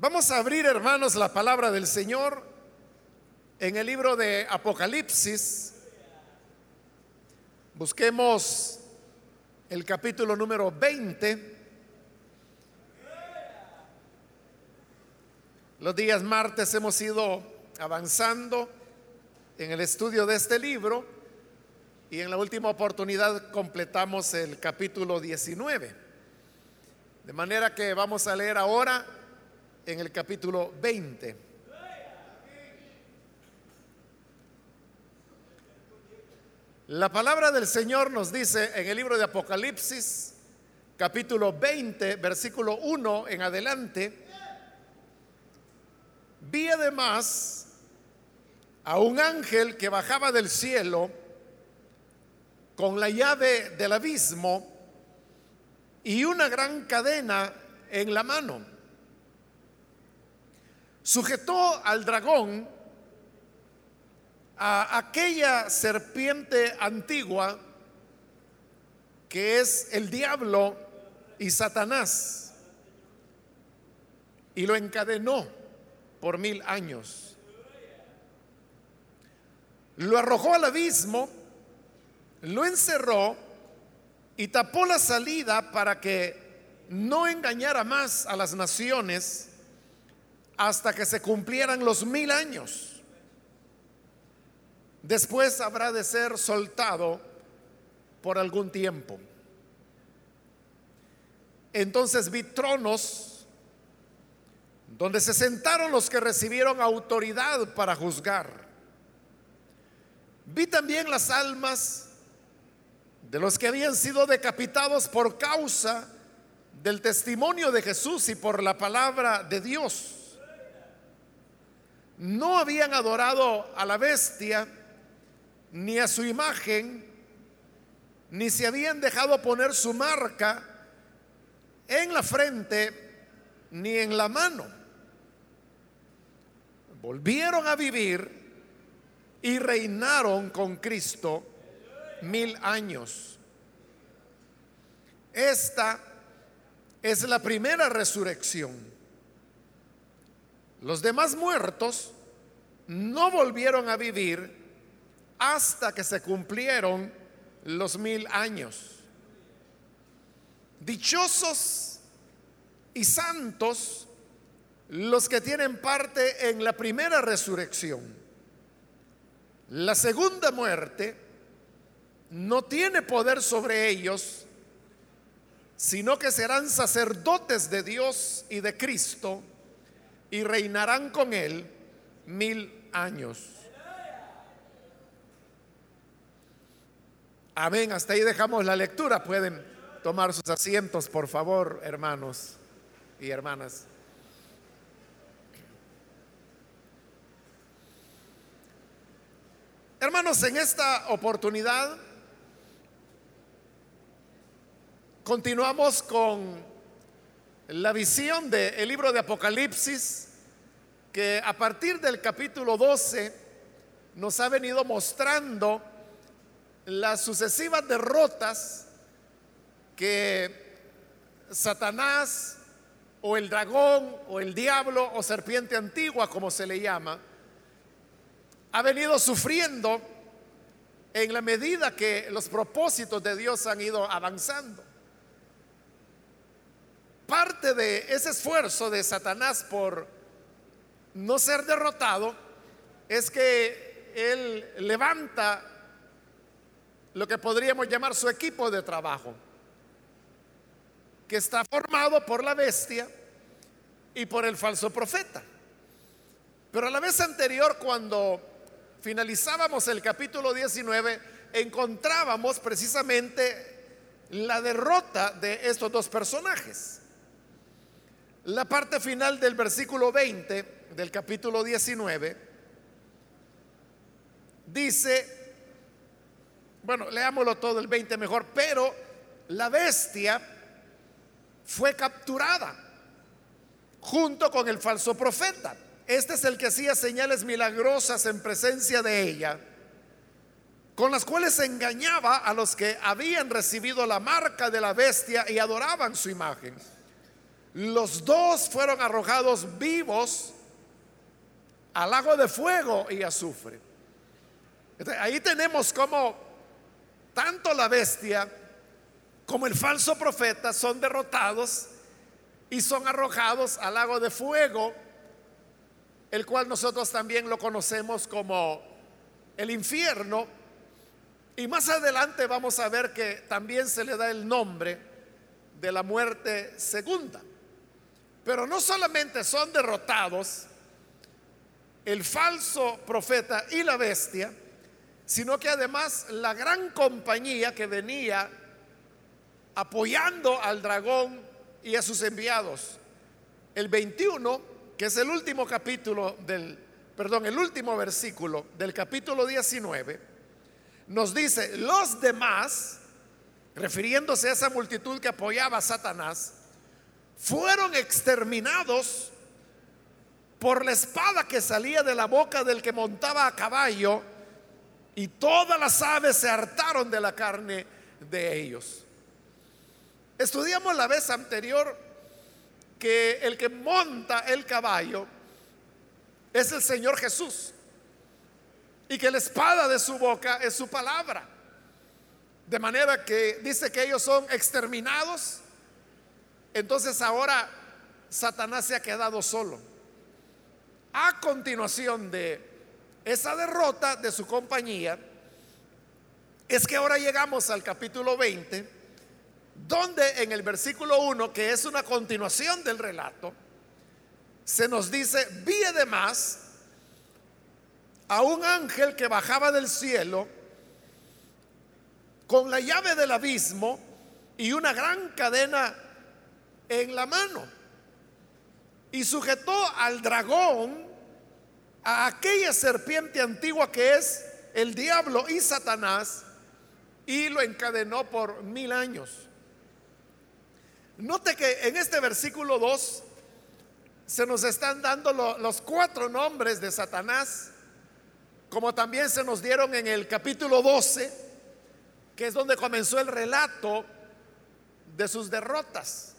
Vamos a abrir, hermanos, la palabra del Señor en el libro de Apocalipsis. Busquemos el capítulo número 20. Los días martes hemos ido avanzando en el estudio de este libro y en la última oportunidad completamos el capítulo 19. De manera que vamos a leer ahora en el capítulo 20. La palabra del Señor nos dice en el libro de Apocalipsis, capítulo 20, versículo 1 en adelante, vi además a un ángel que bajaba del cielo con la llave del abismo y una gran cadena en la mano sujetó al dragón, a aquella serpiente antigua que es el diablo y Satanás, y lo encadenó por mil años. Lo arrojó al abismo, lo encerró y tapó la salida para que no engañara más a las naciones hasta que se cumplieran los mil años. Después habrá de ser soltado por algún tiempo. Entonces vi tronos donde se sentaron los que recibieron autoridad para juzgar. Vi también las almas de los que habían sido decapitados por causa del testimonio de Jesús y por la palabra de Dios no habían adorado a la bestia, ni a su imagen, ni se habían dejado poner su marca en la frente ni en la mano. Volvieron a vivir y reinaron con Cristo mil años. Esta es la primera resurrección. Los demás muertos no volvieron a vivir hasta que se cumplieron los mil años. Dichosos y santos los que tienen parte en la primera resurrección. La segunda muerte no tiene poder sobre ellos, sino que serán sacerdotes de Dios y de Cristo y reinarán con él mil años. Amén, hasta ahí dejamos la lectura. Pueden tomar sus asientos, por favor, hermanos y hermanas. Hermanos, en esta oportunidad continuamos con la visión del libro de Apocalipsis, que a partir del capítulo 12 nos ha venido mostrando las sucesivas derrotas que Satanás o el dragón o el diablo o serpiente antigua, como se le llama, ha venido sufriendo en la medida que los propósitos de Dios han ido avanzando parte de ese esfuerzo de Satanás por no ser derrotado es que él levanta lo que podríamos llamar su equipo de trabajo, que está formado por la bestia y por el falso profeta. Pero a la vez anterior, cuando finalizábamos el capítulo 19, encontrábamos precisamente la derrota de estos dos personajes. La parte final del versículo 20 del capítulo 19 dice, bueno, leámoslo todo el 20 mejor, pero la bestia fue capturada junto con el falso profeta. Este es el que hacía señales milagrosas en presencia de ella, con las cuales engañaba a los que habían recibido la marca de la bestia y adoraban su imagen los dos fueron arrojados vivos al lago de fuego y azufre. ahí tenemos como tanto la bestia como el falso profeta son derrotados y son arrojados al lago de fuego, el cual nosotros también lo conocemos como el infierno. Y más adelante vamos a ver que también se le da el nombre de la muerte segunda. Pero no solamente son derrotados el falso profeta y la bestia, sino que además la gran compañía que venía apoyando al dragón y a sus enviados. El 21, que es el último capítulo del, perdón, el último versículo del capítulo 19, nos dice, los demás, refiriéndose a esa multitud que apoyaba a Satanás, fueron exterminados por la espada que salía de la boca del que montaba a caballo, y todas las aves se hartaron de la carne de ellos. Estudiamos la vez anterior que el que monta el caballo es el Señor Jesús y que la espada de su boca es su palabra. De manera que dice que ellos son exterminados. Entonces ahora Satanás se ha quedado solo. A continuación de esa derrota de su compañía, es que ahora llegamos al capítulo 20, donde en el versículo 1, que es una continuación del relato, se nos dice, vi además a un ángel que bajaba del cielo con la llave del abismo y una gran cadena en la mano y sujetó al dragón, a aquella serpiente antigua que es el diablo y Satanás, y lo encadenó por mil años. Note que en este versículo 2 se nos están dando los cuatro nombres de Satanás, como también se nos dieron en el capítulo 12, que es donde comenzó el relato de sus derrotas.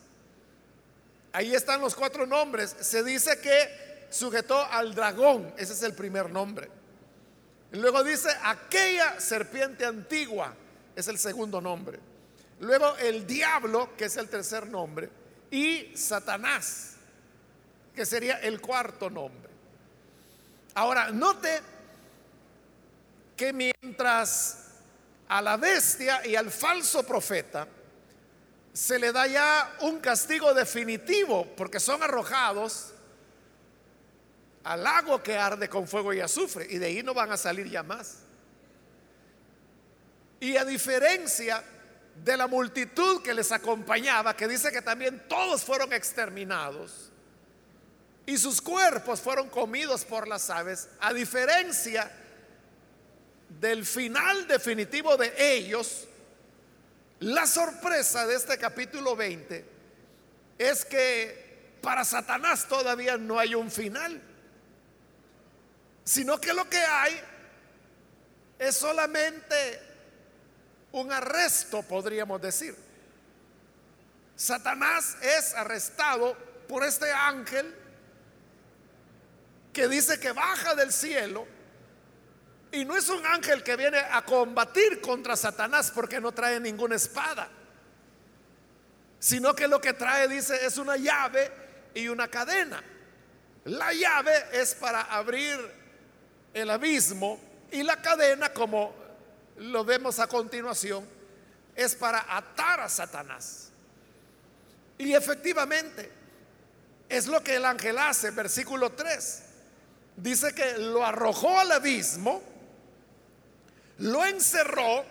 Ahí están los cuatro nombres. Se dice que sujetó al dragón, ese es el primer nombre. Luego dice aquella serpiente antigua, es el segundo nombre. Luego el diablo, que es el tercer nombre. Y Satanás, que sería el cuarto nombre. Ahora, note que mientras a la bestia y al falso profeta, se le da ya un castigo definitivo porque son arrojados al lago que arde con fuego y azufre y de ahí no van a salir ya más. Y a diferencia de la multitud que les acompañaba, que dice que también todos fueron exterminados y sus cuerpos fueron comidos por las aves, a diferencia del final definitivo de ellos, la sorpresa de este capítulo 20 es que para Satanás todavía no hay un final, sino que lo que hay es solamente un arresto, podríamos decir. Satanás es arrestado por este ángel que dice que baja del cielo y no es un ángel que viene a combatir contra Satanás porque no trae ninguna espada, sino que lo que trae, dice, es una llave y una cadena. La llave es para abrir el abismo y la cadena, como lo vemos a continuación, es para atar a Satanás. Y efectivamente, es lo que el ángel hace, versículo 3. Dice que lo arrojó al abismo lo encerró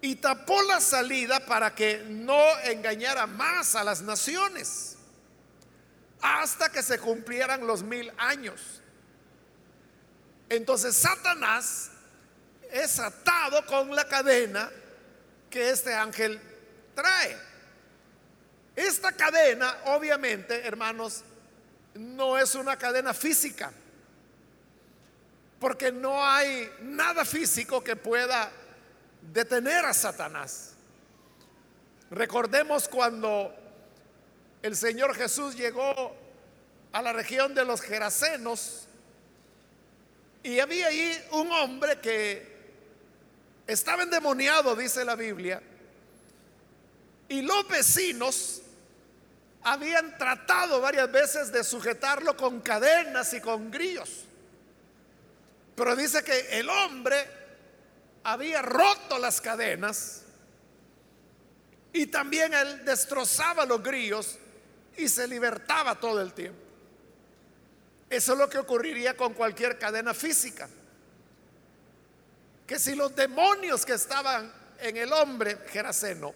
y tapó la salida para que no engañara más a las naciones hasta que se cumplieran los mil años. Entonces Satanás es atado con la cadena que este ángel trae. Esta cadena, obviamente, hermanos, no es una cadena física porque no hay nada físico que pueda detener a Satanás. Recordemos cuando el Señor Jesús llegó a la región de los Gerasenos y había ahí un hombre que estaba endemoniado, dice la Biblia, y los vecinos habían tratado varias veces de sujetarlo con cadenas y con grillos. Pero dice que el hombre había roto las cadenas y también él destrozaba los grillos y se libertaba todo el tiempo. Eso es lo que ocurriría con cualquier cadena física. Que si los demonios que estaban en el hombre Geraseno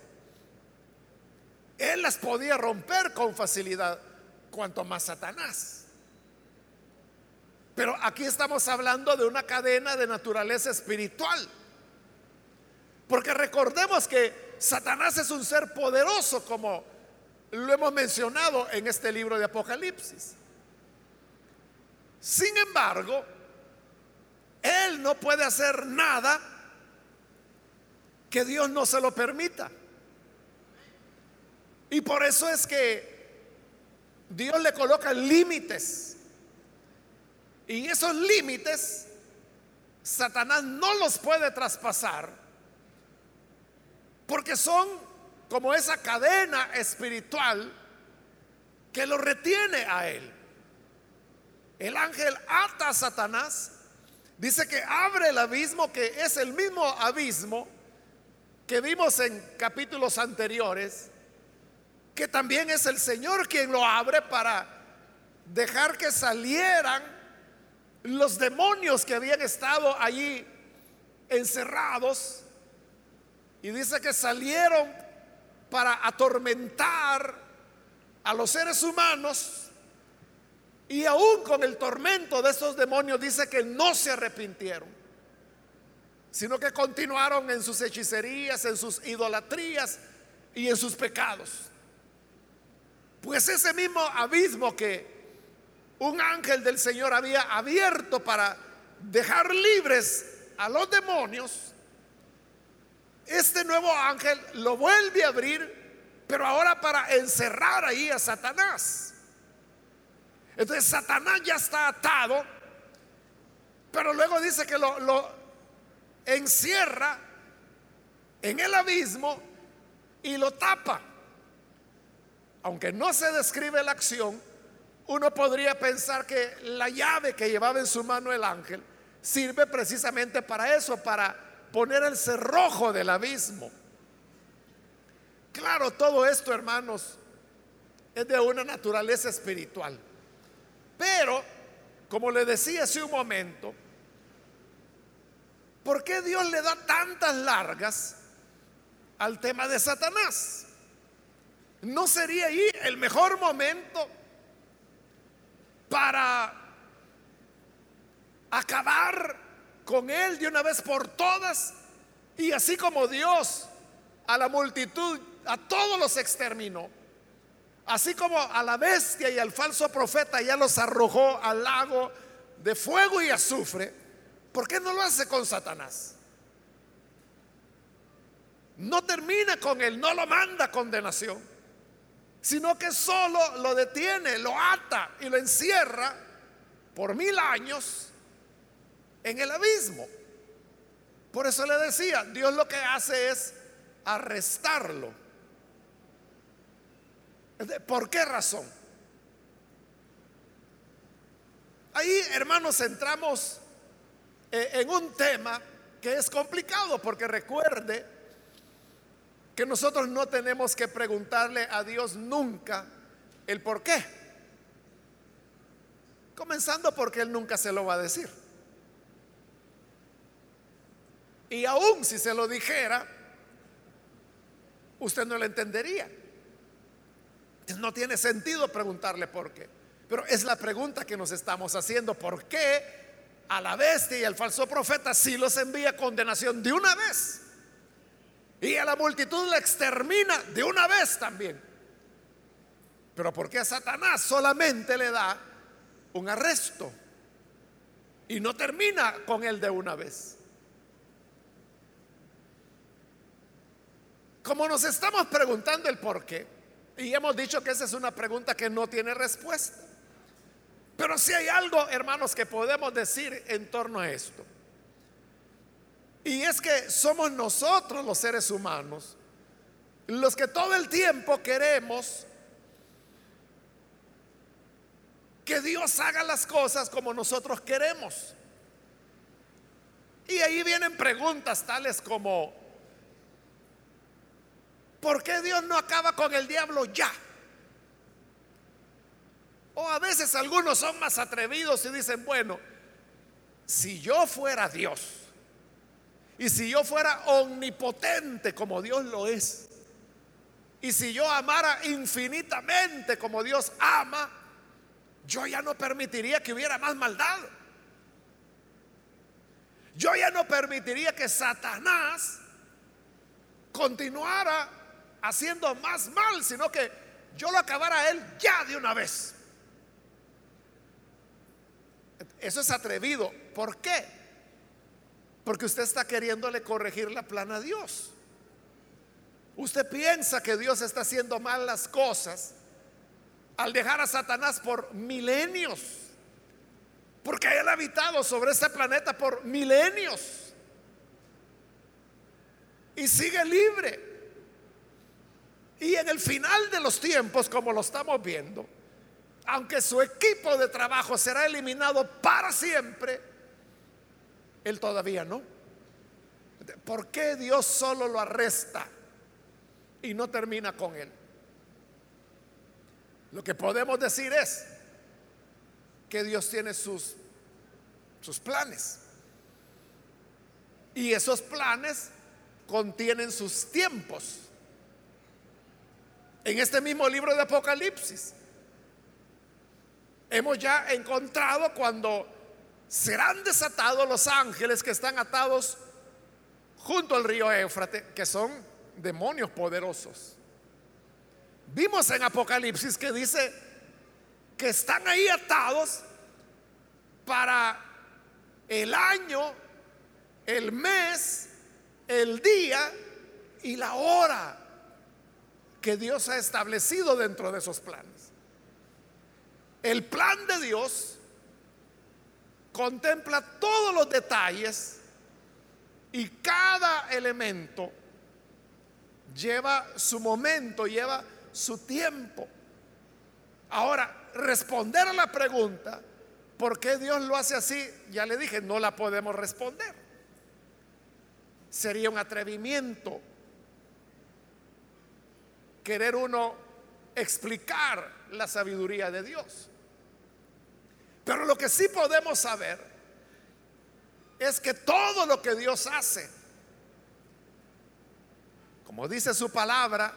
él las podía romper con facilidad, cuanto más Satanás. Pero aquí estamos hablando de una cadena de naturaleza espiritual. Porque recordemos que Satanás es un ser poderoso, como lo hemos mencionado en este libro de Apocalipsis. Sin embargo, él no puede hacer nada que Dios no se lo permita. Y por eso es que Dios le coloca límites. Y esos límites Satanás no los puede traspasar porque son como esa cadena espiritual que lo retiene a él. El ángel ata a Satanás, dice que abre el abismo, que es el mismo abismo que vimos en capítulos anteriores, que también es el Señor quien lo abre para dejar que salieran los demonios que habían estado allí encerrados. Y dice que salieron para atormentar a los seres humanos. Y aún con el tormento de esos demonios dice que no se arrepintieron, sino que continuaron en sus hechicerías, en sus idolatrías y en sus pecados. Pues ese mismo abismo que un ángel del Señor había abierto para dejar libres a los demonios, este nuevo ángel lo vuelve a abrir, pero ahora para encerrar ahí a Satanás. Entonces Satanás ya está atado, pero luego dice que lo, lo encierra en el abismo y lo tapa aunque no se describe la acción, uno podría pensar que la llave que llevaba en su mano el ángel sirve precisamente para eso, para poner el cerrojo del abismo. Claro, todo esto, hermanos, es de una naturaleza espiritual. Pero, como le decía hace un momento, ¿por qué Dios le da tantas largas al tema de Satanás? ¿No sería ahí el mejor momento para acabar con él de una vez por todas? Y así como Dios a la multitud, a todos los exterminó, así como a la bestia y al falso profeta ya los arrojó al lago de fuego y azufre, ¿por qué no lo hace con Satanás? No termina con él, no lo manda condenación sino que solo lo detiene, lo ata y lo encierra por mil años en el abismo. Por eso le decía, Dios lo que hace es arrestarlo. ¿Por qué razón? Ahí, hermanos, entramos eh, en un tema que es complicado, porque recuerde, que nosotros no tenemos que preguntarle a Dios nunca el por qué. Comenzando porque Él nunca se lo va a decir. Y aún si se lo dijera, usted no lo entendería. No tiene sentido preguntarle por qué. Pero es la pregunta que nos estamos haciendo. ¿Por qué a la bestia y al falso profeta si los envía condenación de una vez? Y a la multitud la extermina de una vez también. Pero porque a Satanás solamente le da un arresto y no termina con él de una vez. Como nos estamos preguntando el por qué, Y hemos dicho que esa es una pregunta que no tiene respuesta. Pero si hay algo, hermanos, que podemos decir en torno a esto. Y es que somos nosotros los seres humanos los que todo el tiempo queremos que Dios haga las cosas como nosotros queremos. Y ahí vienen preguntas tales como, ¿por qué Dios no acaba con el diablo ya? O a veces algunos son más atrevidos y dicen, bueno, si yo fuera Dios y si yo fuera omnipotente como Dios lo es, y si yo amara infinitamente como Dios ama, yo ya no permitiría que hubiera más maldad. Yo ya no permitiría que Satanás continuara haciendo más mal, sino que yo lo acabara él ya de una vez. Eso es atrevido. ¿Por qué? Porque usted está queriéndole corregir la plana a Dios. Usted piensa que Dios está haciendo mal las cosas al dejar a Satanás por milenios. Porque Él ha habitado sobre este planeta por milenios. Y sigue libre. Y en el final de los tiempos, como lo estamos viendo, aunque su equipo de trabajo será eliminado para siempre, él todavía no. ¿Por qué Dios solo lo arresta y no termina con él? Lo que podemos decir es que Dios tiene sus, sus planes. Y esos planes contienen sus tiempos. En este mismo libro de Apocalipsis hemos ya encontrado cuando serán desatados los ángeles que están atados junto al río Éufrates, que son demonios poderosos. Vimos en Apocalipsis que dice que están ahí atados para el año, el mes, el día y la hora que Dios ha establecido dentro de esos planes. El plan de Dios contempla todos los detalles y cada elemento lleva su momento, lleva su tiempo. Ahora, responder a la pregunta, ¿por qué Dios lo hace así? Ya le dije, no la podemos responder. Sería un atrevimiento querer uno explicar la sabiduría de Dios. Pero lo que sí podemos saber es que todo lo que Dios hace, como dice su palabra,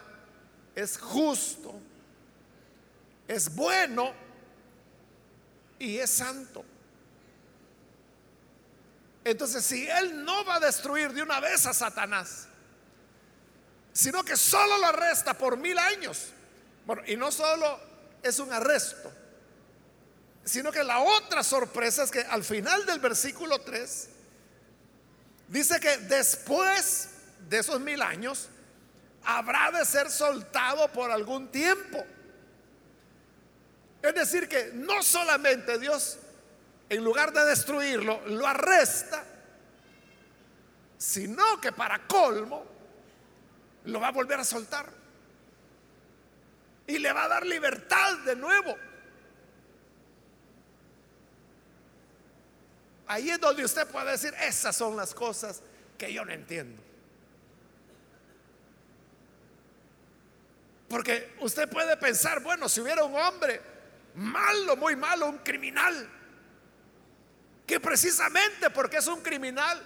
es justo, es bueno y es santo. Entonces, si Él no va a destruir de una vez a Satanás, sino que solo lo arresta por mil años. Y no solo es un arresto, sino que la otra sorpresa es que al final del versículo 3 dice que después de esos mil años habrá de ser soltado por algún tiempo. Es decir, que no solamente Dios, en lugar de destruirlo, lo arresta, sino que para colmo, lo va a volver a soltar. Y le va a dar libertad de nuevo. Ahí es donde usted puede decir, esas son las cosas que yo no entiendo. Porque usted puede pensar, bueno, si hubiera un hombre malo, muy malo, un criminal, que precisamente porque es un criminal,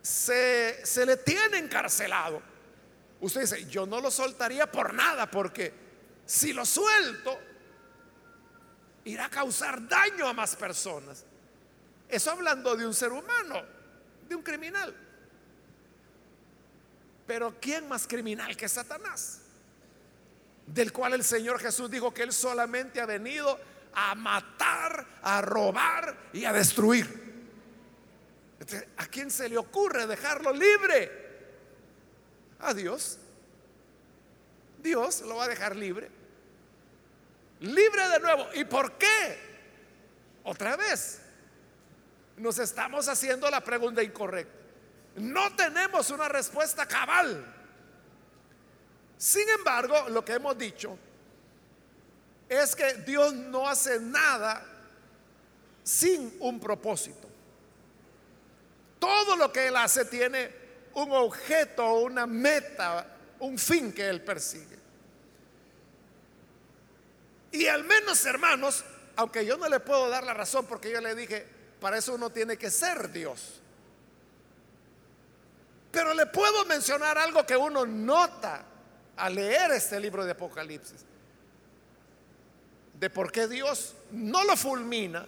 se, se le tiene encarcelado Usted dice, yo no lo soltaría por nada, porque si lo suelto, irá a causar daño a más personas. Eso hablando de un ser humano, de un criminal. Pero ¿quién más criminal que Satanás? Del cual el Señor Jesús dijo que Él solamente ha venido a matar, a robar y a destruir. ¿A quién se le ocurre dejarlo libre? a Dios. Dios lo va a dejar libre. Libre de nuevo. ¿Y por qué? Otra vez, nos estamos haciendo la pregunta incorrecta. No tenemos una respuesta cabal. Sin embargo, lo que hemos dicho es que Dios no hace nada sin un propósito. Todo lo que Él hace tiene un objeto, una meta, un fin que Él persigue. Y al menos, hermanos, aunque yo no le puedo dar la razón porque yo le dije, para eso uno tiene que ser Dios. Pero le puedo mencionar algo que uno nota al leer este libro de Apocalipsis. De por qué Dios no lo fulmina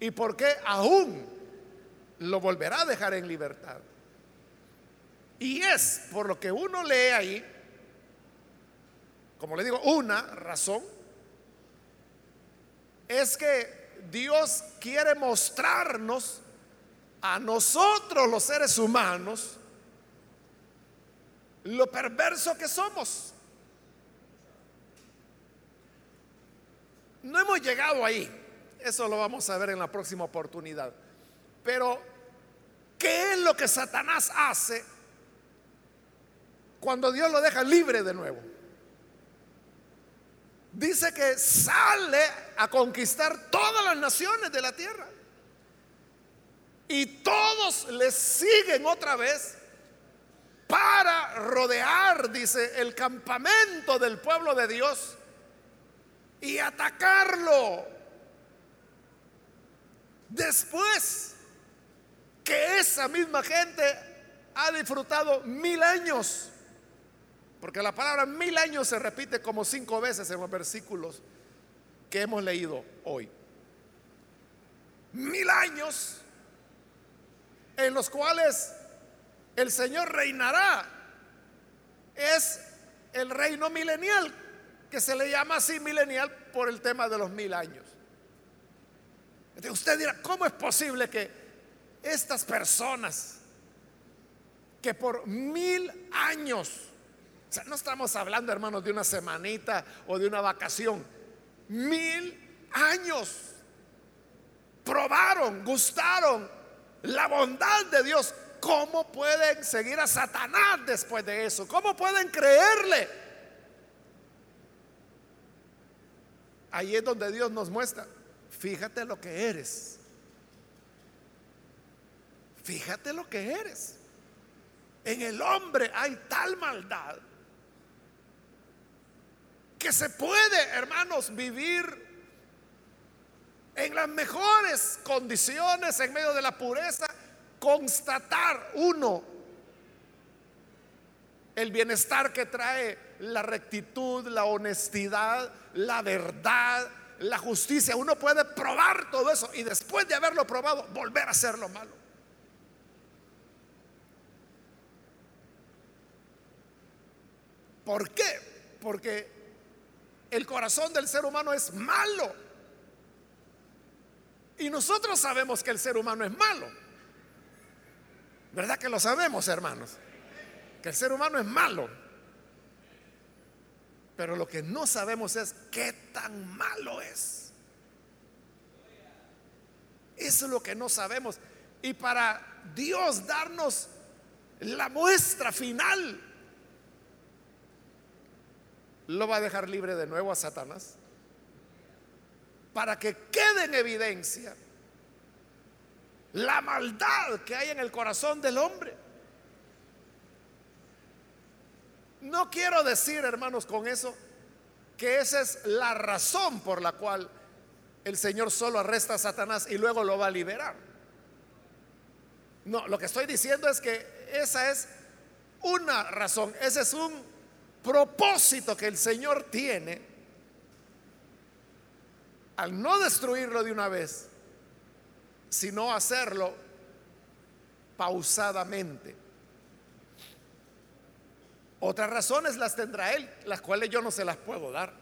y por qué aún lo volverá a dejar en libertad. Y es por lo que uno lee ahí, como le digo, una razón, es que Dios quiere mostrarnos a nosotros los seres humanos lo perverso que somos. No hemos llegado ahí. Eso lo vamos a ver en la próxima oportunidad. Pero, ¿qué es lo que Satanás hace cuando Dios lo deja libre de nuevo? Dice que sale a conquistar todas las naciones de la tierra. Y todos le siguen otra vez para rodear, dice, el campamento del pueblo de Dios y atacarlo. Después que esa misma gente ha disfrutado mil años, porque la palabra mil años se repite como cinco veces en los versículos que hemos leído hoy. Mil años en los cuales el Señor reinará. Es el reino milenial, que se le llama así milenial por el tema de los mil años. Usted dirá, ¿cómo es posible que estas personas que por mil años, no estamos hablando hermanos de una semanita o de una vacación, mil años probaron, gustaron la bondad de Dios, ¿cómo pueden seguir a Satanás después de eso? ¿Cómo pueden creerle? Ahí es donde Dios nos muestra, fíjate lo que eres. Fíjate lo que eres. En el hombre hay tal maldad que se puede, hermanos, vivir en las mejores condiciones, en medio de la pureza, constatar uno el bienestar que trae la rectitud, la honestidad, la verdad, la justicia. Uno puede probar todo eso y después de haberlo probado, volver a hacer lo malo. ¿Por qué? Porque el corazón del ser humano es malo. Y nosotros sabemos que el ser humano es malo. ¿Verdad que lo sabemos, hermanos? Que el ser humano es malo. Pero lo que no sabemos es qué tan malo es. Eso es lo que no sabemos. Y para Dios darnos la muestra final, lo va a dejar libre de nuevo a Satanás para que quede en evidencia la maldad que hay en el corazón del hombre. No quiero decir, hermanos, con eso que esa es la razón por la cual el Señor solo arresta a Satanás y luego lo va a liberar. No, lo que estoy diciendo es que esa es una razón, ese es un propósito que el Señor tiene al no destruirlo de una vez, sino hacerlo pausadamente. Otras razones las tendrá Él, las cuales yo no se las puedo dar.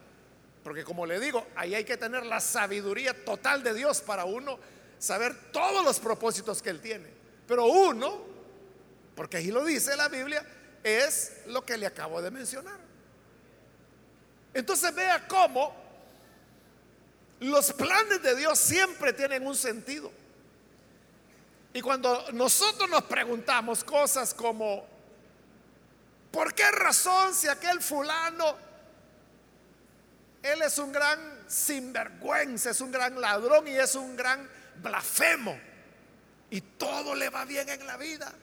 Porque como le digo, ahí hay que tener la sabiduría total de Dios para uno saber todos los propósitos que Él tiene. Pero uno, porque ahí lo dice la Biblia, es lo que le acabo de mencionar. Entonces vea cómo los planes de Dios siempre tienen un sentido. Y cuando nosotros nos preguntamos cosas como, ¿por qué razón si aquel fulano, él es un gran sinvergüenza, es un gran ladrón y es un gran blasfemo? Y todo le va bien en la vida.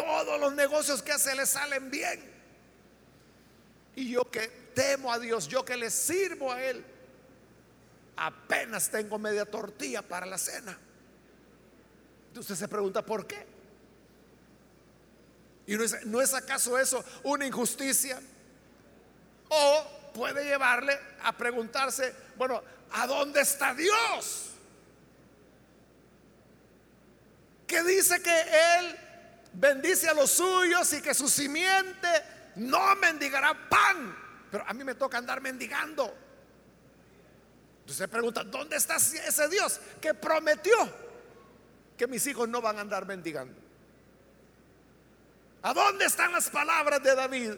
Todos los negocios que hace le salen bien. Y yo que temo a Dios, yo que le sirvo a Él, apenas tengo media tortilla para la cena. Usted se pregunta por qué. ¿Y no es, acaso eso una injusticia? O puede llevarle a preguntarse, bueno, ¿a dónde está Dios? Que dice que Él bendice a los suyos y que su simiente no mendigará pan. Pero a mí me toca andar mendigando. Entonces se pregunta, ¿dónde está ese Dios que prometió que mis hijos no van a andar mendigando? ¿A dónde están las palabras de David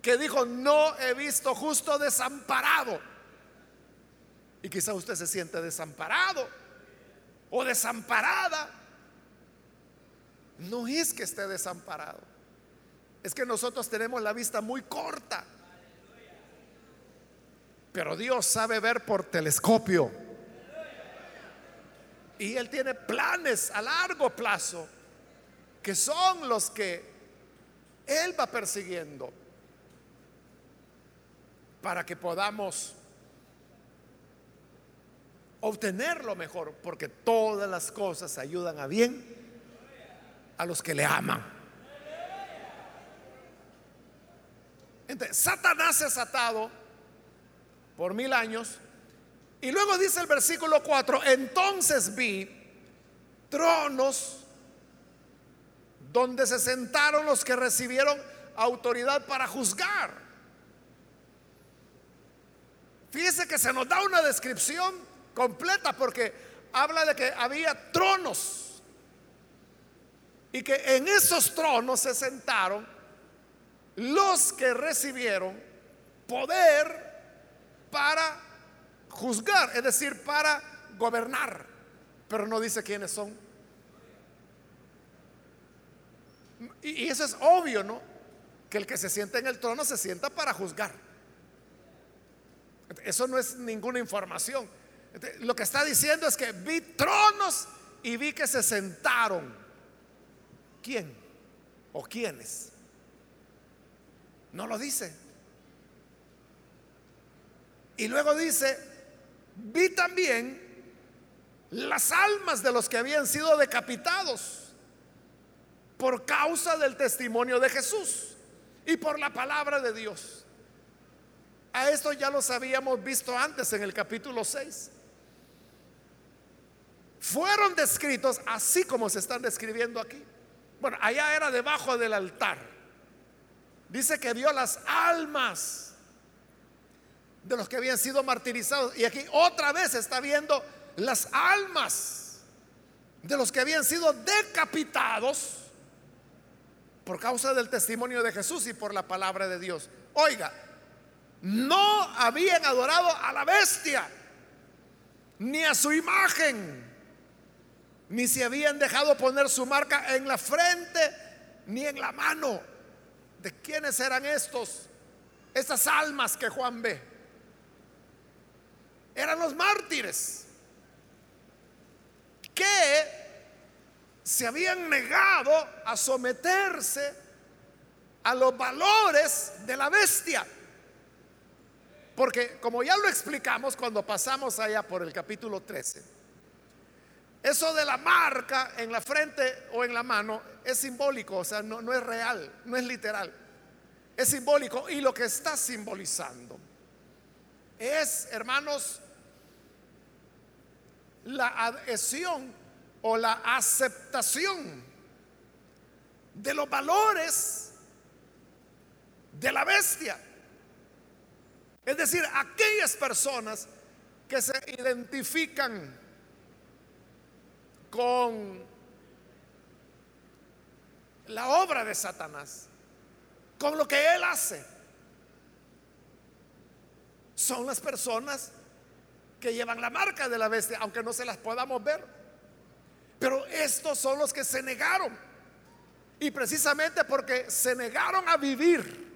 que dijo, no he visto justo desamparado? Y quizá usted se siente desamparado o desamparada. No es que esté desamparado. Es que nosotros tenemos la vista muy corta. Pero Dios sabe ver por telescopio. Y Él tiene planes a largo plazo que son los que Él va persiguiendo para que podamos obtener lo mejor, porque todas las cosas ayudan a bien a los que le aman. Entonces, Satanás es atado por mil años. Y luego dice el versículo 4, entonces vi tronos donde se sentaron los que recibieron autoridad para juzgar. Fíjese que se nos da una descripción completa porque habla de que había tronos y que en esos tronos se sentaron los que recibieron poder para juzgar, es decir, para gobernar, pero no dice quiénes son. Y, eso es obvio, ¿no? Que el que se sienta en el trono se sienta para juzgar. Eso no es ninguna información. Lo que está diciendo es que vi tronos y vi que se sentaron. ¿Quién? ¿O quiénes? No lo dice. Y luego dice, vi también las almas de los que habían sido decapitados por causa del testimonio de Jesús y por la palabra de Dios. A esto ya los habíamos visto antes en el capítulo 6. Fueron descritos así como se están describiendo aquí. Bueno, allá era debajo del altar. Dice que vio las almas de los que habían sido martirizados. Y aquí otra vez está viendo las almas de los que habían sido decapitados por causa del testimonio de Jesús y por la palabra de Dios. Oiga, no habían adorado a la bestia, ni a su imagen, ni se habían dejado poner su marca en la frente, ni en la mano. ¿De quiénes eran estos? Estas almas que Juan ve eran los mártires que se habían negado a someterse a los valores de la bestia. Porque como ya lo explicamos cuando pasamos allá por el capítulo 13, eso de la marca en la frente o en la mano es simbólico, o sea, no, no es real, no es literal, es simbólico. Y lo que está simbolizando es, hermanos, la adhesión o la aceptación de los valores de la bestia. Es decir, aquellas personas que se identifican con la obra de Satanás, con lo que él hace, son las personas que llevan la marca de la bestia, aunque no se las podamos ver. Pero estos son los que se negaron. Y precisamente porque se negaron a vivir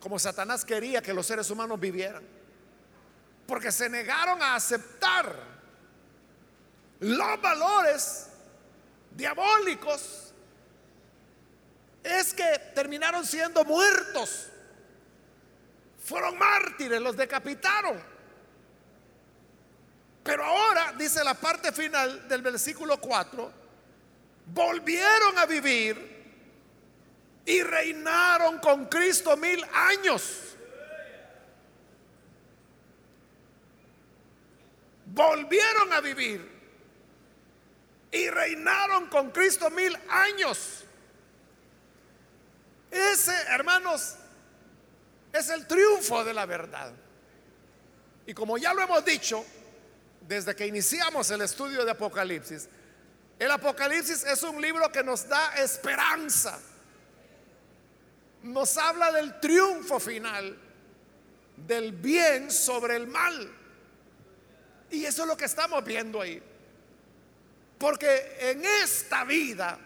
como Satanás quería que los seres humanos vivieran. Porque se negaron a aceptar los valores diabólicos. Es que terminaron siendo muertos. Fueron mártires, los decapitaron. Pero ahora, dice la parte final del versículo 4, volvieron a vivir y reinaron con Cristo mil años. Volvieron a vivir y reinaron con Cristo mil años. Ese, hermanos, es el triunfo de la verdad. Y como ya lo hemos dicho, desde que iniciamos el estudio de Apocalipsis, el Apocalipsis es un libro que nos da esperanza nos habla del triunfo final del bien sobre el mal. Y eso es lo que estamos viendo ahí. Porque en esta vida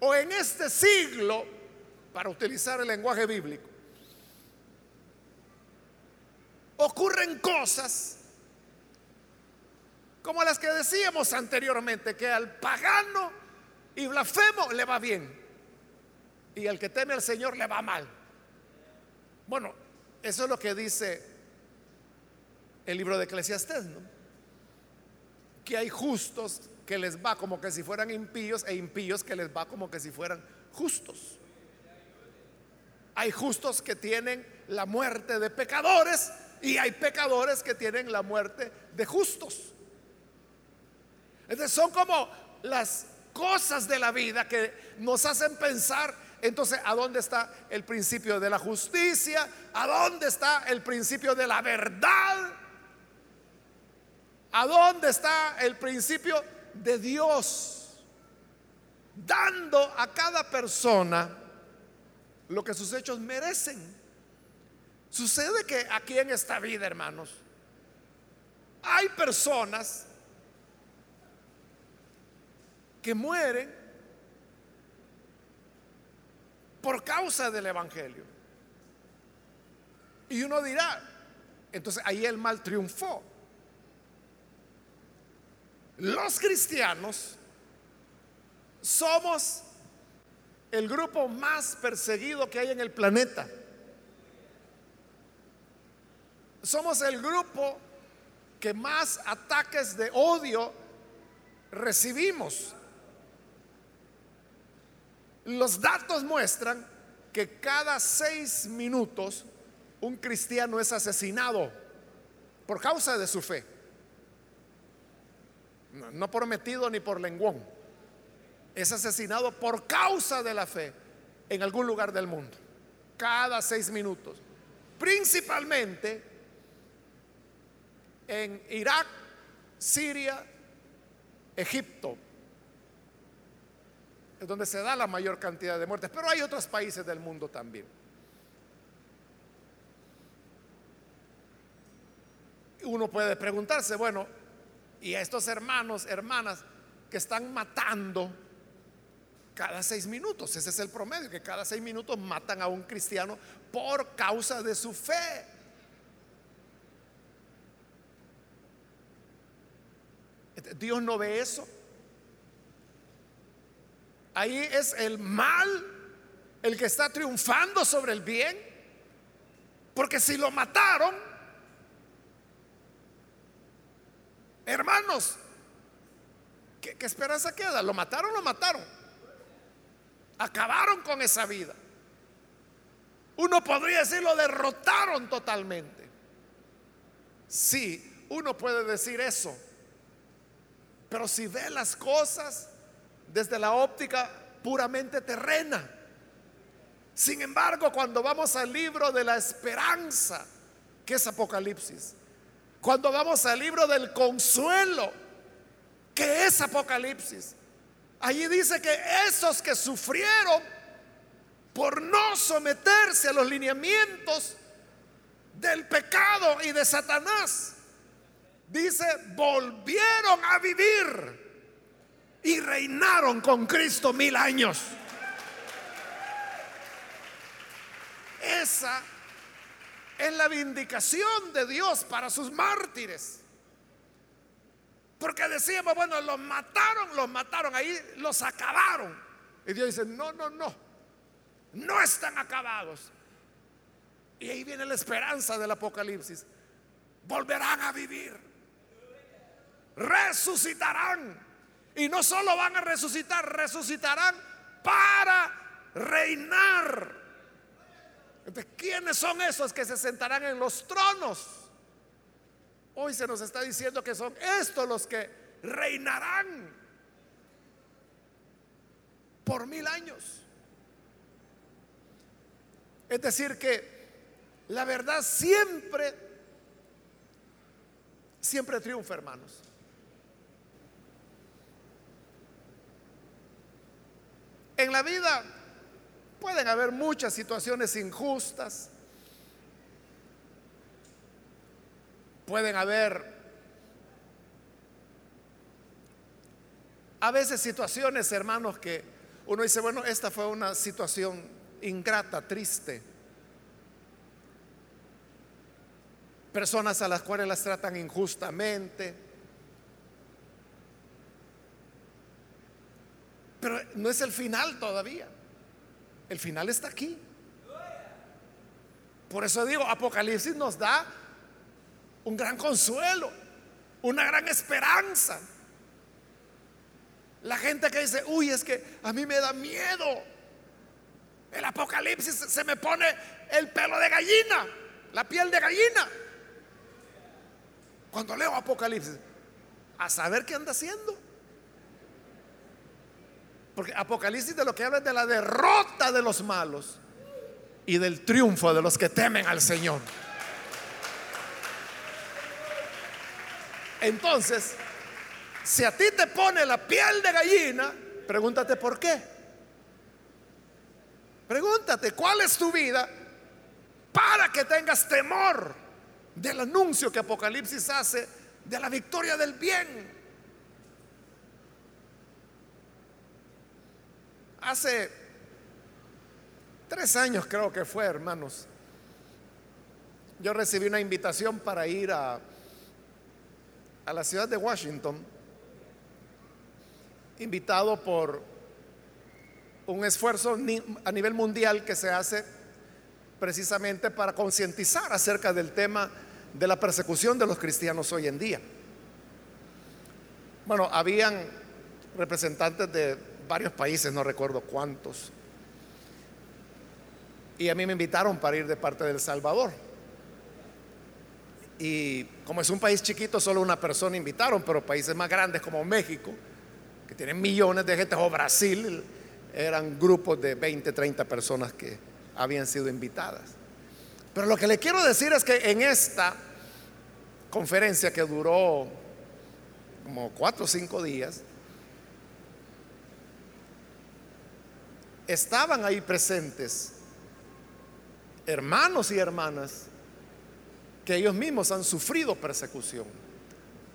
o en este siglo, para utilizar el lenguaje bíblico, ocurren cosas como las que decíamos anteriormente, que al pagano y blasfemo le va bien y al que teme al Señor le va mal. Bueno, eso es lo que dice el libro de Eclesiastés, ¿no? Que hay justos que les va como que si fueran impíos e impíos que les va como que si fueran justos. Hay justos que tienen la muerte de pecadores y hay pecadores que tienen la muerte de justos. Entonces son como las cosas de la vida que nos hacen pensar entonces, ¿a dónde está el principio de la justicia? ¿A dónde está el principio de la verdad? ¿A dónde está el principio de Dios? Dando a cada persona lo que sus hechos merecen. Sucede que aquí en esta vida, hermanos, hay personas que mueren por causa del Evangelio. Y uno dirá, entonces ahí el mal triunfó. Los cristianos somos el grupo más perseguido que hay en el planeta. Somos el grupo que más ataques de odio recibimos. Los datos muestran que cada seis minutos un cristiano es asesinado por causa de su fe. No, por metido ni por lenguón. Es asesinado por causa de la fe en algún lugar del mundo. Cada seis minutos. Principalmente en Irak, Siria, Egipto, donde se da la mayor cantidad de muertes, pero hay otros países del mundo también. Uno puede preguntarse, bueno, ¿y a estos hermanos, hermanas que están matando cada seis minutos? Ese es el promedio, que cada seis minutos matan a un cristiano por causa de su fe. Dios no ve eso. Ahí es el mal el que está triunfando sobre el bien. Porque si lo mataron, hermanos, ¿qué, esperanza queda? ¿Lo mataron? Lo mataron. Acabaron con esa vida. Uno podría decir lo derrotaron totalmente. Sí, uno puede decir eso. Pero si ve las cosas desde la óptica puramente terrena. Sin embargo, cuando vamos al libro de la esperanza, que es Apocalipsis, cuando vamos al libro del consuelo, que es Apocalipsis, allí dice que esos que sufrieron por no someterse a los lineamientos del pecado y de Satanás. Dice, volvieron a vivir y reinaron con Cristo mil años. Esa es la vindicación de Dios para sus mártires. Porque decíamos, bueno, los mataron, los mataron, ahí los acabaron. Y Dios dice, no, no, no, no están acabados. Y ahí viene la esperanza del Apocalipsis. Volverán a vivir. Resucitarán. Y no solo van a resucitar, resucitarán para reinar. Entonces, ¿quiénes son esos que se sentarán en los tronos? Hoy se nos está diciendo que son estos los que reinarán por mil años. Es decir, que la verdad siempre, siempre triunfa, hermanos. En la vida pueden haber muchas situaciones injustas, pueden haber a veces situaciones, hermanos, que uno dice, bueno, esta fue una situación ingrata, triste. Personas a las cuales las tratan injustamente. Pero no es el final todavía. El final está aquí. Por eso digo, Apocalipsis nos da un gran consuelo, una gran esperanza. La gente que dice, uy, es que a mí me da miedo. El Apocalipsis se me pone el pelo de gallina, la piel de gallina. Cuando leo Apocalipsis, a saber qué anda haciendo. Porque Apocalipsis de lo que habla es de la derrota de los malos y del triunfo de los que temen al Señor. Entonces, si a ti te pone la piel de gallina, pregúntate por qué. Pregúntate cuál es tu vida para que tengas temor del anuncio que Apocalipsis hace de la victoria del bien. Hace tres años creo que fue, hermanos, yo recibí una invitación para ir a, a la ciudad de Washington, invitado por un esfuerzo a nivel mundial que se hace precisamente para concientizar acerca del tema de la persecución de los cristianos hoy en día. Bueno, habían representantes de varios países, no recuerdo cuántos, y a mí me invitaron para ir de parte del Salvador. Y como es un país chiquito, solo una persona invitaron, pero países más grandes como México, que tienen millones de gente, o Brasil, eran grupos de 20, 30 personas que habían sido invitadas. Pero lo que le quiero decir es que en esta conferencia que duró como cuatro o cinco días, estaban ahí presentes hermanos y hermanas que ellos mismos han sufrido persecución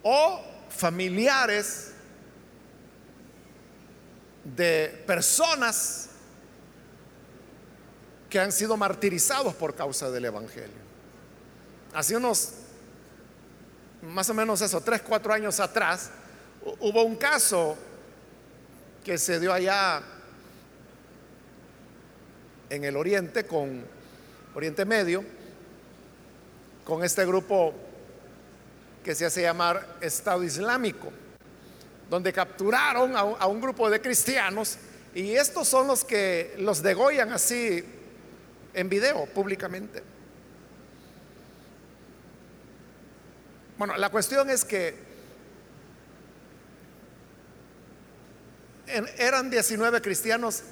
o familiares de personas que han sido martirizados por causa del Evangelio. Hace unos, más o menos eso, tres, cuatro años atrás, hubo un caso que se dio allá en el Oriente con Oriente Medio, con este grupo que se hace llamar Estado Islámico, donde capturaron a a un grupo de cristianos y estos son los que los degollan así en video públicamente. Bueno, la cuestión es que eran 19 cristianos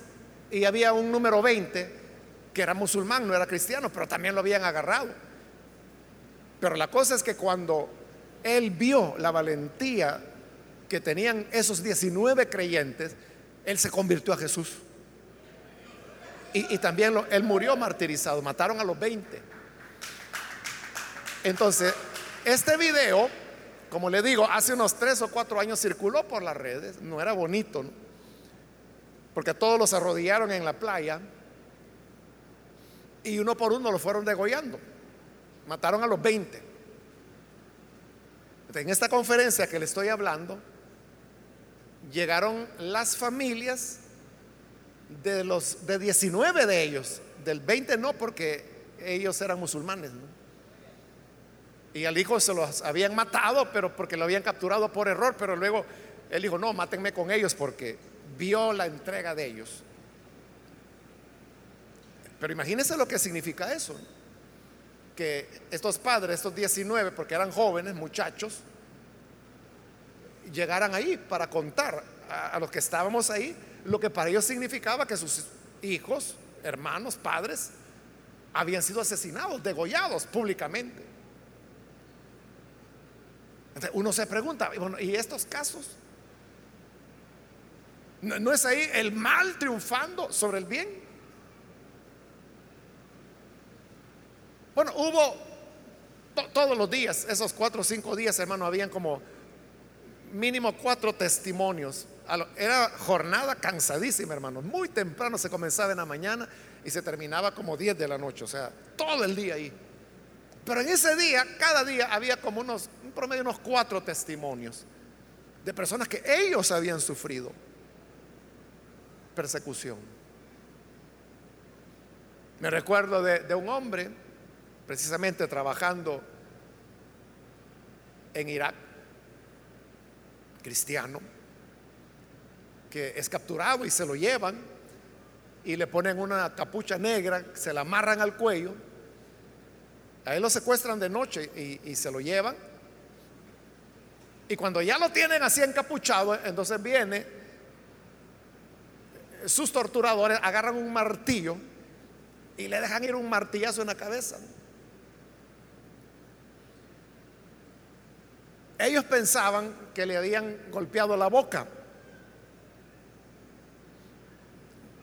y había un número 20 que era musulmán, no era cristiano, pero también lo habían agarrado. Pero la cosa es que cuando él vio la valentía que tenían esos 19 creyentes, él se convirtió a Jesús. Y, también él murió martirizado, mataron a los 20. Entonces, este video, como le digo, hace unos tres o cuatro años circuló por las redes, no era bonito, ¿no? Porque todos los arrodillaron en la playa y uno por uno lo fueron degollando. Mataron a los 20. En esta conferencia que le estoy hablando, llegaron las familias de los de 19 de ellos, del 20 no porque ellos eran musulmanes. Y al hijo se los habían matado, pero porque lo habían capturado por error, pero luego él dijo, "No, mátenme con ellos porque vio la entrega de ellos. Pero imagínense lo que significa eso. Que estos padres, estos 19, porque eran jóvenes, muchachos, llegaran ahí para contar a, a los que estábamos ahí lo que para ellos significaba que sus hijos, hermanos, padres, habían sido asesinados, degollados públicamente. Uno se pregunta, bueno, ¿y estos casos? ¿No, es ahí el mal triunfando sobre el bien? Bueno, hubo todos los días, esos cuatro o cinco días, hermano, habían como mínimo cuatro testimonios. Era jornada cansadísima, hermano. Muy temprano se comenzaba en la mañana y se terminaba como 10 de la noche, o sea, todo el día ahí. Pero en ese día, cada día había como unos, un promedio, unos cuatro testimonios de personas que ellos habían sufrido persecución. Me recuerdo de, un hombre, precisamente trabajando en Irak, cristiano, que es capturado y se lo llevan y le ponen una capucha negra, se la amarran al cuello, a él lo secuestran de noche y, y se lo llevan. Y cuando ya lo tienen así encapuchado, entonces viene sus torturadores agarran un martillo y le dejan ir un martillazo en la cabeza. Ellos pensaban que le habían golpeado la boca.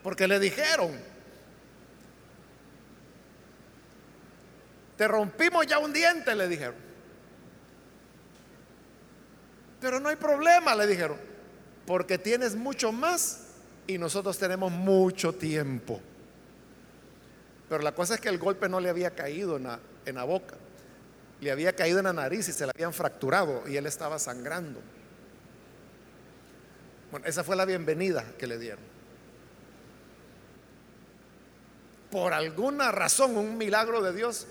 Porque le dijeron, te rompimos ya un diente, le dijeron. Pero no hay problema, le dijeron, porque tienes mucho más y nosotros tenemos mucho tiempo. Pero la cosa es que el golpe no le había caído en la, en la boca, le había caído en la nariz y se le habían fracturado y él estaba sangrando. Bueno, esa fue la bienvenida que le dieron. Por alguna razón, un milagro de Dios,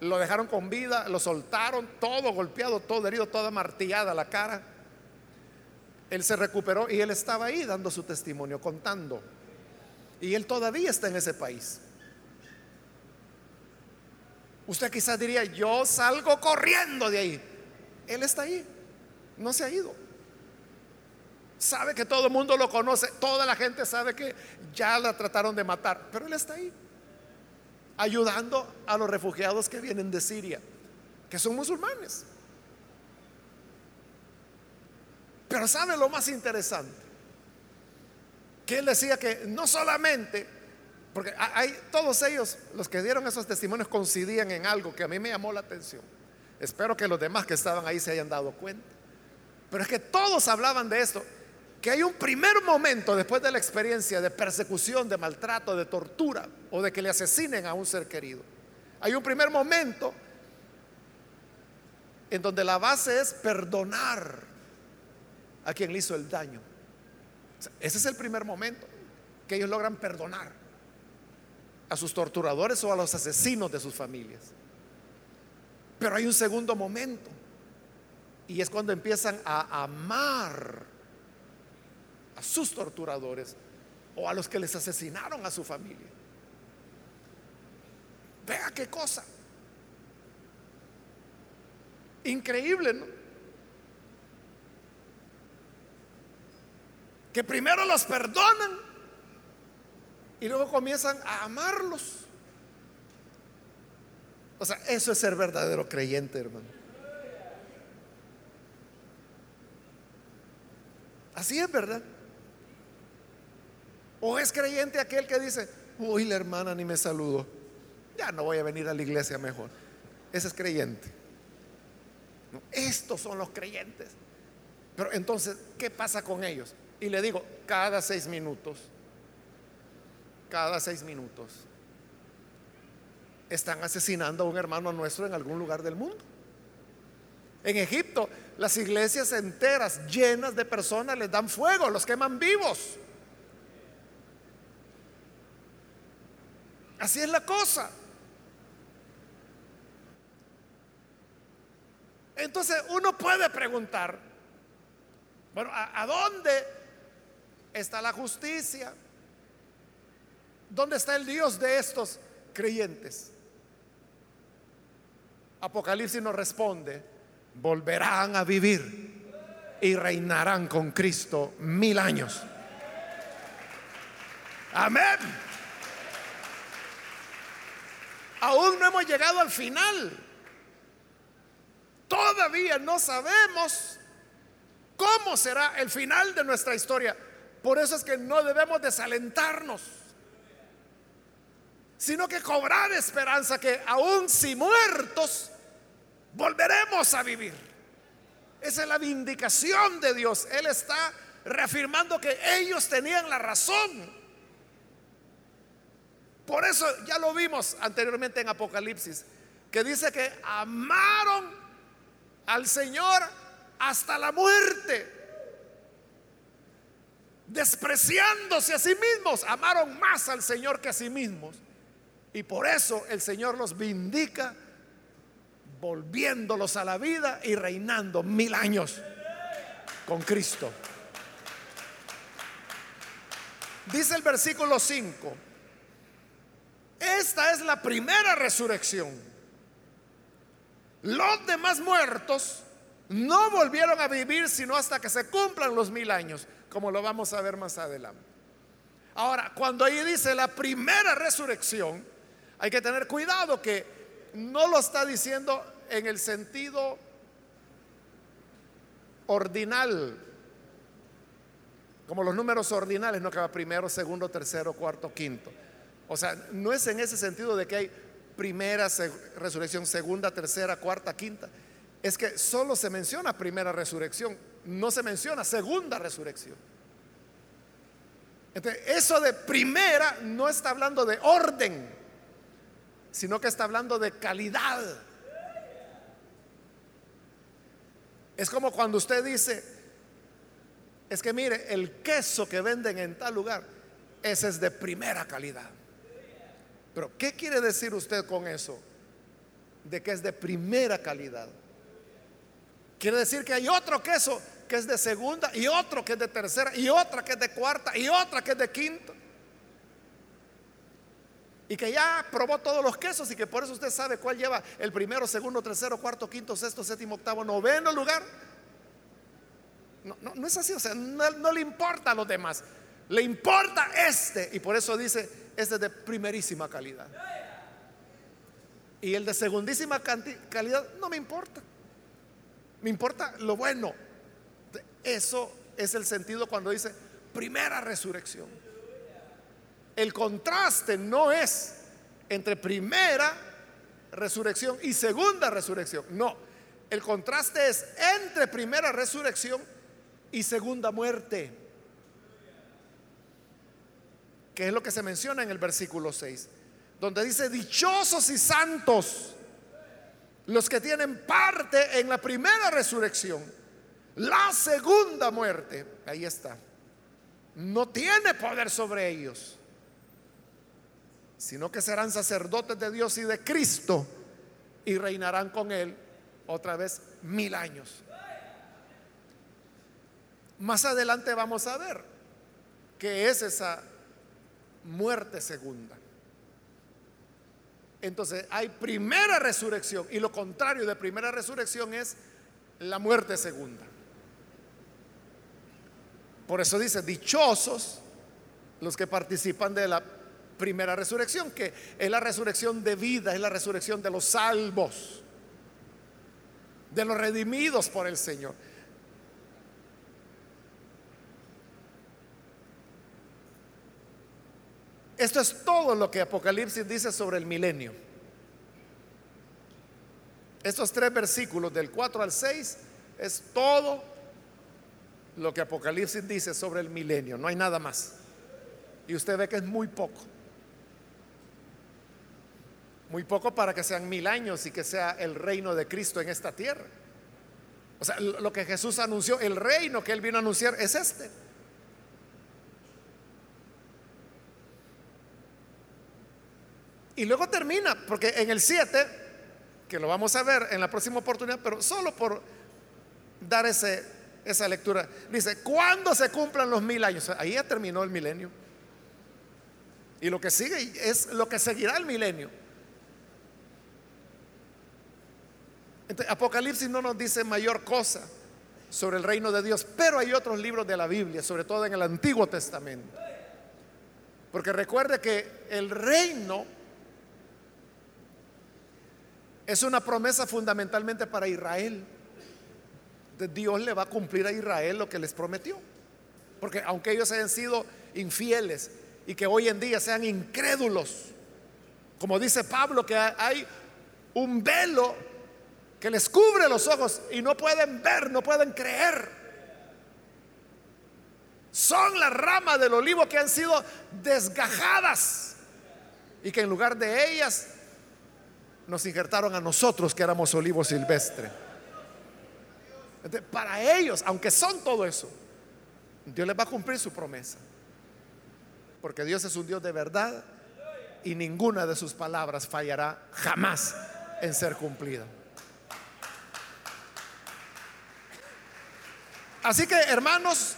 lo dejaron con vida, lo soltaron, todo golpeado, todo herido, toda martillada la cara él se recuperó y él estaba ahí dando su testimonio, contando. Y él todavía está en ese país. Usted quizás diría, yo salgo corriendo de ahí. Él está ahí, no se ha ido. Sabe que todo el mundo lo conoce, toda la gente sabe que ya la trataron de matar, pero él está ahí, ayudando a los refugiados que vienen de Siria, que son musulmanes. Pero ¿sabe lo más interesante? Que él decía que no solamente, porque hay todos ellos, los que dieron esos testimonios coincidían en algo que a mí me llamó la atención. Espero que los demás que estaban ahí se hayan dado cuenta. Pero es que todos hablaban de esto, que hay un primer momento después de la experiencia de persecución, de maltrato, de tortura o de que le asesinen a un ser querido. Hay un primer momento en donde la base es perdonar a quien le hizo el daño. ese es el primer momento que ellos logran perdonar a sus torturadores o a los asesinos de sus familias. Pero hay un segundo momento y es cuando empiezan a amar a sus torturadores o a los que les asesinaron a su familia. Vea qué cosa. Increíble, ¿no? Que primero los perdonan y luego comienzan a amarlos. O sea, eso es ser verdadero creyente, hermano. Así es, ¿verdad? O es creyente aquel que dice, uy, la hermana ni me saludó. Ya no voy a venir a la iglesia mejor. Ese es creyente. Estos son los creyentes. Pero entonces, ¿qué pasa con ellos? Y le digo, cada seis minutos, cada seis minutos, están asesinando a un hermano nuestro en algún lugar del mundo. En Egipto, las iglesias enteras llenas de personas les dan fuego, los queman vivos. Así es la cosa. Entonces uno puede preguntar, bueno, ¿a, dónde está la justicia? ¿Dónde está el Dios de estos creyentes? Apocalipsis nos responde, volverán a vivir y reinarán con Cristo mil años. Amén. Aún no hemos llegado al final. Todavía no sabemos cómo será el final de nuestra historia. Por eso es que no debemos desalentarnos, sino que cobrar esperanza que aún si muertos, volveremos a vivir. Esa es la vindicación de Dios. Él está reafirmando que ellos tenían la razón. Por eso ya lo vimos anteriormente en Apocalipsis, que dice que amaron al Señor hasta la muerte, despreciándose a sí mismos, amaron más al Señor que a sí mismos. Y por eso el Señor los vindica, volviéndolos a la vida y reinando mil años con Cristo. Dice el versículo 5 esta es la primera resurrección. Los demás muertos no volvieron a vivir sino hasta que se cumplan los mil años, como lo vamos a ver más adelante. Ahora, cuando ahí dice la primera resurrección, hay que tener cuidado que no lo está diciendo en el sentido ordinal, como los números ordinales, no que va primero, segundo, tercero, cuarto, quinto. O sea, no es en ese sentido de que hay primera resurrección, segunda, tercera, cuarta, quinta. Es que solo se menciona primera resurrección, no se menciona segunda resurrección. Entonces, eso de primera no está hablando de orden, sino que está hablando de calidad. Es como cuando usted dice, es que mire, el queso que venden en tal lugar, ese es de primera calidad. Pero, ¿qué quiere decir usted con eso? De que es de primera calidad. Quiere decir que hay otro queso que es de segunda y otro que es de tercera y otra que es de cuarta y otra que es de quinta. Y que ya probó todos los quesos y que por eso usted sabe cuál lleva el primero, segundo, tercero, cuarto, quinto, sexto, séptimo, octavo, noveno lugar. No, no, es así, o sea, no, no le importa a los demás. Le importa este. Y por eso dice, este es de primerísima calidad. Y el de segundísima calidad no me importa. Me importa lo bueno. Eso es el sentido cuando dice primera resurrección. El contraste no es entre primera resurrección y segunda resurrección. No, el contraste es entre primera resurrección y segunda muerte que es lo que se menciona en el versículo 6, donde dice, dichosos y santos los que tienen parte en la primera resurrección, la segunda muerte, ahí está, no tiene poder sobre ellos, sino que serán sacerdotes de Dios y de Cristo y reinarán con Él otra vez mil años. Más adelante vamos a ver qué es esa muerte segunda. Entonces hay primera resurrección y lo contrario de primera resurrección es la muerte segunda. Por eso dice, dichosos los que participan de la primera resurrección, que es la resurrección de vida, es la resurrección de los salvos, de los redimidos por el Señor. Esto es todo lo que Apocalipsis dice sobre el milenio. Estos tres versículos del 4 al 6 es todo lo que Apocalipsis dice sobre el milenio, no hay nada más. Y usted ve que es muy poco. Muy poco para que sean mil años y que sea el reino de Cristo en esta tierra. O sea, lo que Jesús anunció, el reino que él vino a anunciar es este. Y luego termina, porque en el 7, que lo vamos a ver en la próxima oportunidad, pero solo por dar ese, esa lectura, dice, ¿cuándo se cumplan los mil años? Ahí ya terminó el milenio. Y lo que sigue es lo que seguirá el milenio. Apocalipsis no nos dice mayor cosa sobre el reino de Dios, pero hay otros libros de la Biblia, sobre todo en el Antiguo Testamento. Porque recuerde que el reino es una promesa fundamentalmente para Israel. Dios le va a cumplir a Israel lo que les prometió. Porque aunque ellos hayan sido infieles y que hoy en día sean incrédulos, como dice Pablo, que hay un velo que les cubre los ojos y no pueden ver, no pueden creer. Son las ramas del olivo que han sido desgajadas y que en lugar de ellas nos injertaron a nosotros que éramos olivos silvestre. Para ellos, aunque son todo eso, Dios les va a cumplir su promesa. Porque Dios es un Dios de verdad y ninguna de sus palabras fallará jamás en ser cumplida. Así que, hermanos,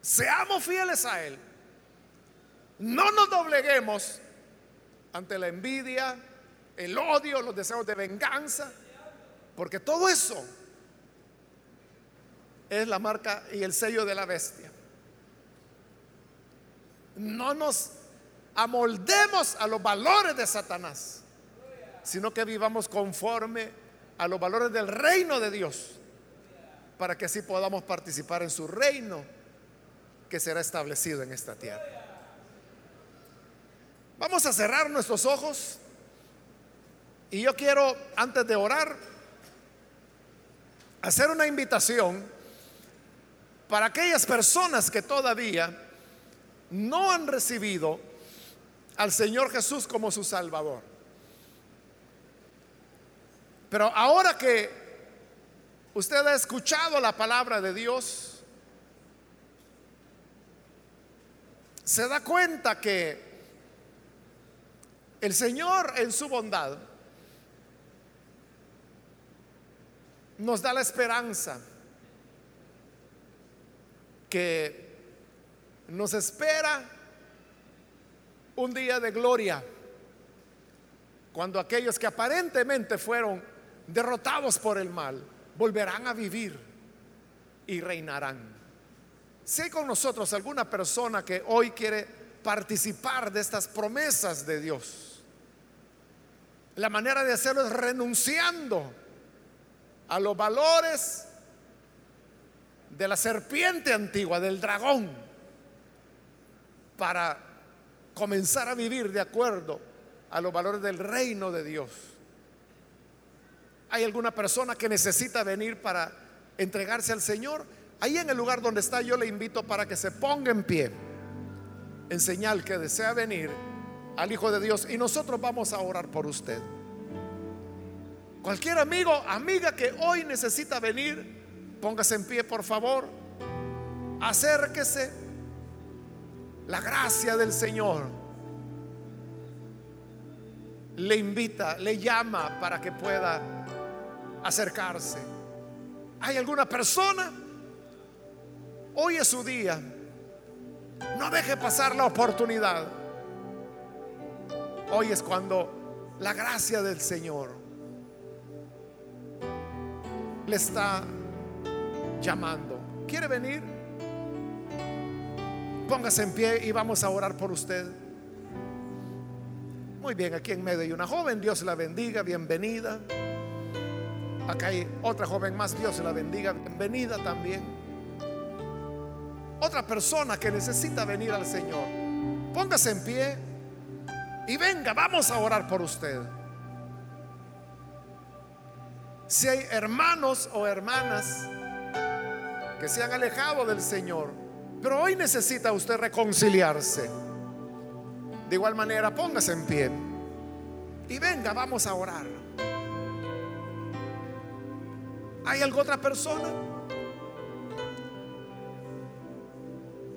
seamos fieles a Él. No nos dobleguemos ante la envidia, el odio, los deseos de venganza, porque todo eso es la marca y el sello de la bestia. No nos amoldemos a los valores de Satanás, sino que vivamos conforme a los valores del reino de Dios, para que así podamos participar en su reino que será establecido en esta tierra. Vamos a cerrar nuestros ojos y yo quiero, antes de orar, hacer una invitación para aquellas personas que todavía no han recibido al Señor Jesús como su Salvador. Pero ahora que usted ha escuchado la palabra de Dios, se da cuenta que el Señor en su bondad nos da la esperanza que nos espera un día de gloria cuando aquellos que aparentemente fueron derrotados por el mal volverán a vivir y reinarán. Si hay con nosotros alguna persona que hoy quiere participar de estas promesas de Dios, la manera de hacerlo es renunciando a los valores de la serpiente antigua, del dragón, para comenzar a vivir de acuerdo a los valores del reino de Dios. ¿Hay alguna persona que necesita venir para entregarse al Señor? Ahí en el lugar donde está yo le invito para que se ponga en pie en señal que desea venir al Hijo de Dios y nosotros vamos a orar por usted. Cualquier amigo, amiga que hoy necesita venir, póngase en pie por favor, acérquese. La gracia del Señor le invita, le llama para que pueda acercarse. ¿Hay alguna persona? Hoy es su día. No deje pasar la oportunidad. Hoy es cuando la gracia del Señor le está llamando. ¿Quiere venir? Póngase en pie y vamos a orar por usted. Muy bien, aquí en medio hay una joven, Dios la bendiga, bienvenida. Acá hay otra joven más, Dios la bendiga, bienvenida también. Otra persona que necesita venir al Señor. Póngase en pie y venga, vamos a orar por usted. Si hay hermanos o hermanas que se han alejado del Señor, pero hoy necesita usted reconciliarse. De igual manera, póngase en pie y venga, vamos a orar. ¿Hay alguna otra persona?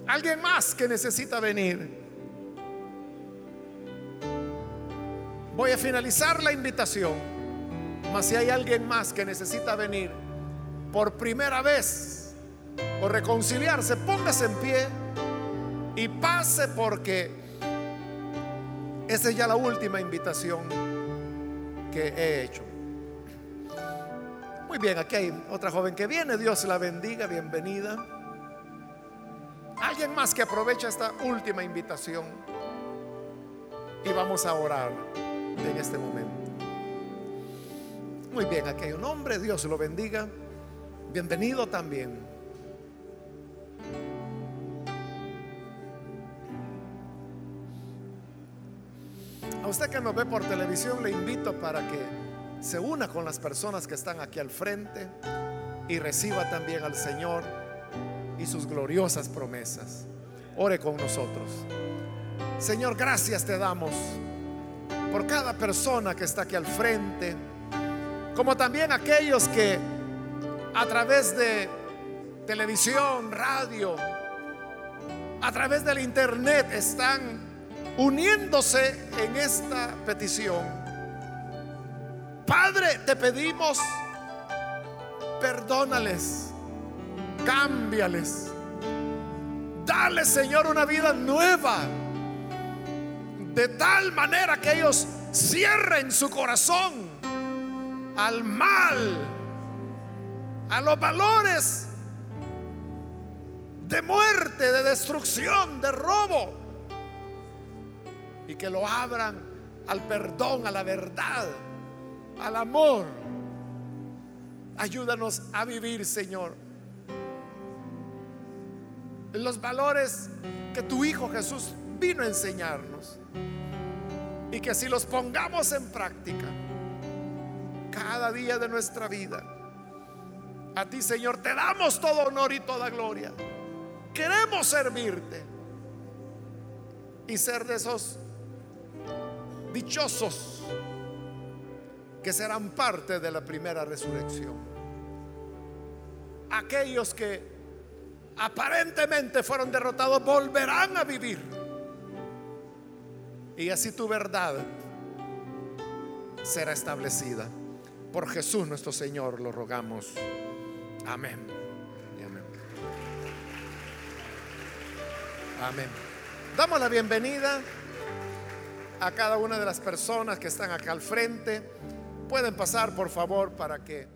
¿Alguien más que necesita venir? Voy a finalizar la invitación. Mas si hay alguien más que necesita venir por primera vez o reconciliarse, póngase en pie y pase porque esa es ya la última invitación que he hecho. Muy bien, aquí hay otra joven que viene. Dios la bendiga, bienvenida. Alguien más que aprovecha esta última invitación. Y vamos a orar en este momento. Muy bien, aquí hay un hombre, Dios lo bendiga. Bienvenido también. A usted que nos ve por televisión le invito para que se una con las personas que están aquí al frente y reciba también al Señor y sus gloriosas promesas. Ore con nosotros. Señor, gracias te damos por cada persona que está aquí al frente, como también aquellos que a través de televisión, radio, a través del internet están uniéndose en esta petición. Padre, te pedimos, perdónales, cámbiales, dale Señor una vida nueva, de tal manera que ellos cierren su corazón al mal, a los valores de muerte, de destrucción, de robo y que lo abran al perdón, a la verdad, al amor. Ayúdanos a vivir, Señor, los valores que tu Hijo Jesús vino a enseñarnos. Y que si los pongamos en práctica cada día de nuestra vida, a ti, Señor, te damos todo honor y toda gloria. Queremos servirte y ser de esos dichosos que serán parte de la primera resurrección. Aquellos que aparentemente fueron derrotados volverán a vivir. Y así tu verdad será establecida. Por Jesús nuestro Señor lo rogamos. Amén. amén. Amén. Damos la bienvenida a cada una de las personas que están acá al frente. Pueden pasar, por favor, para que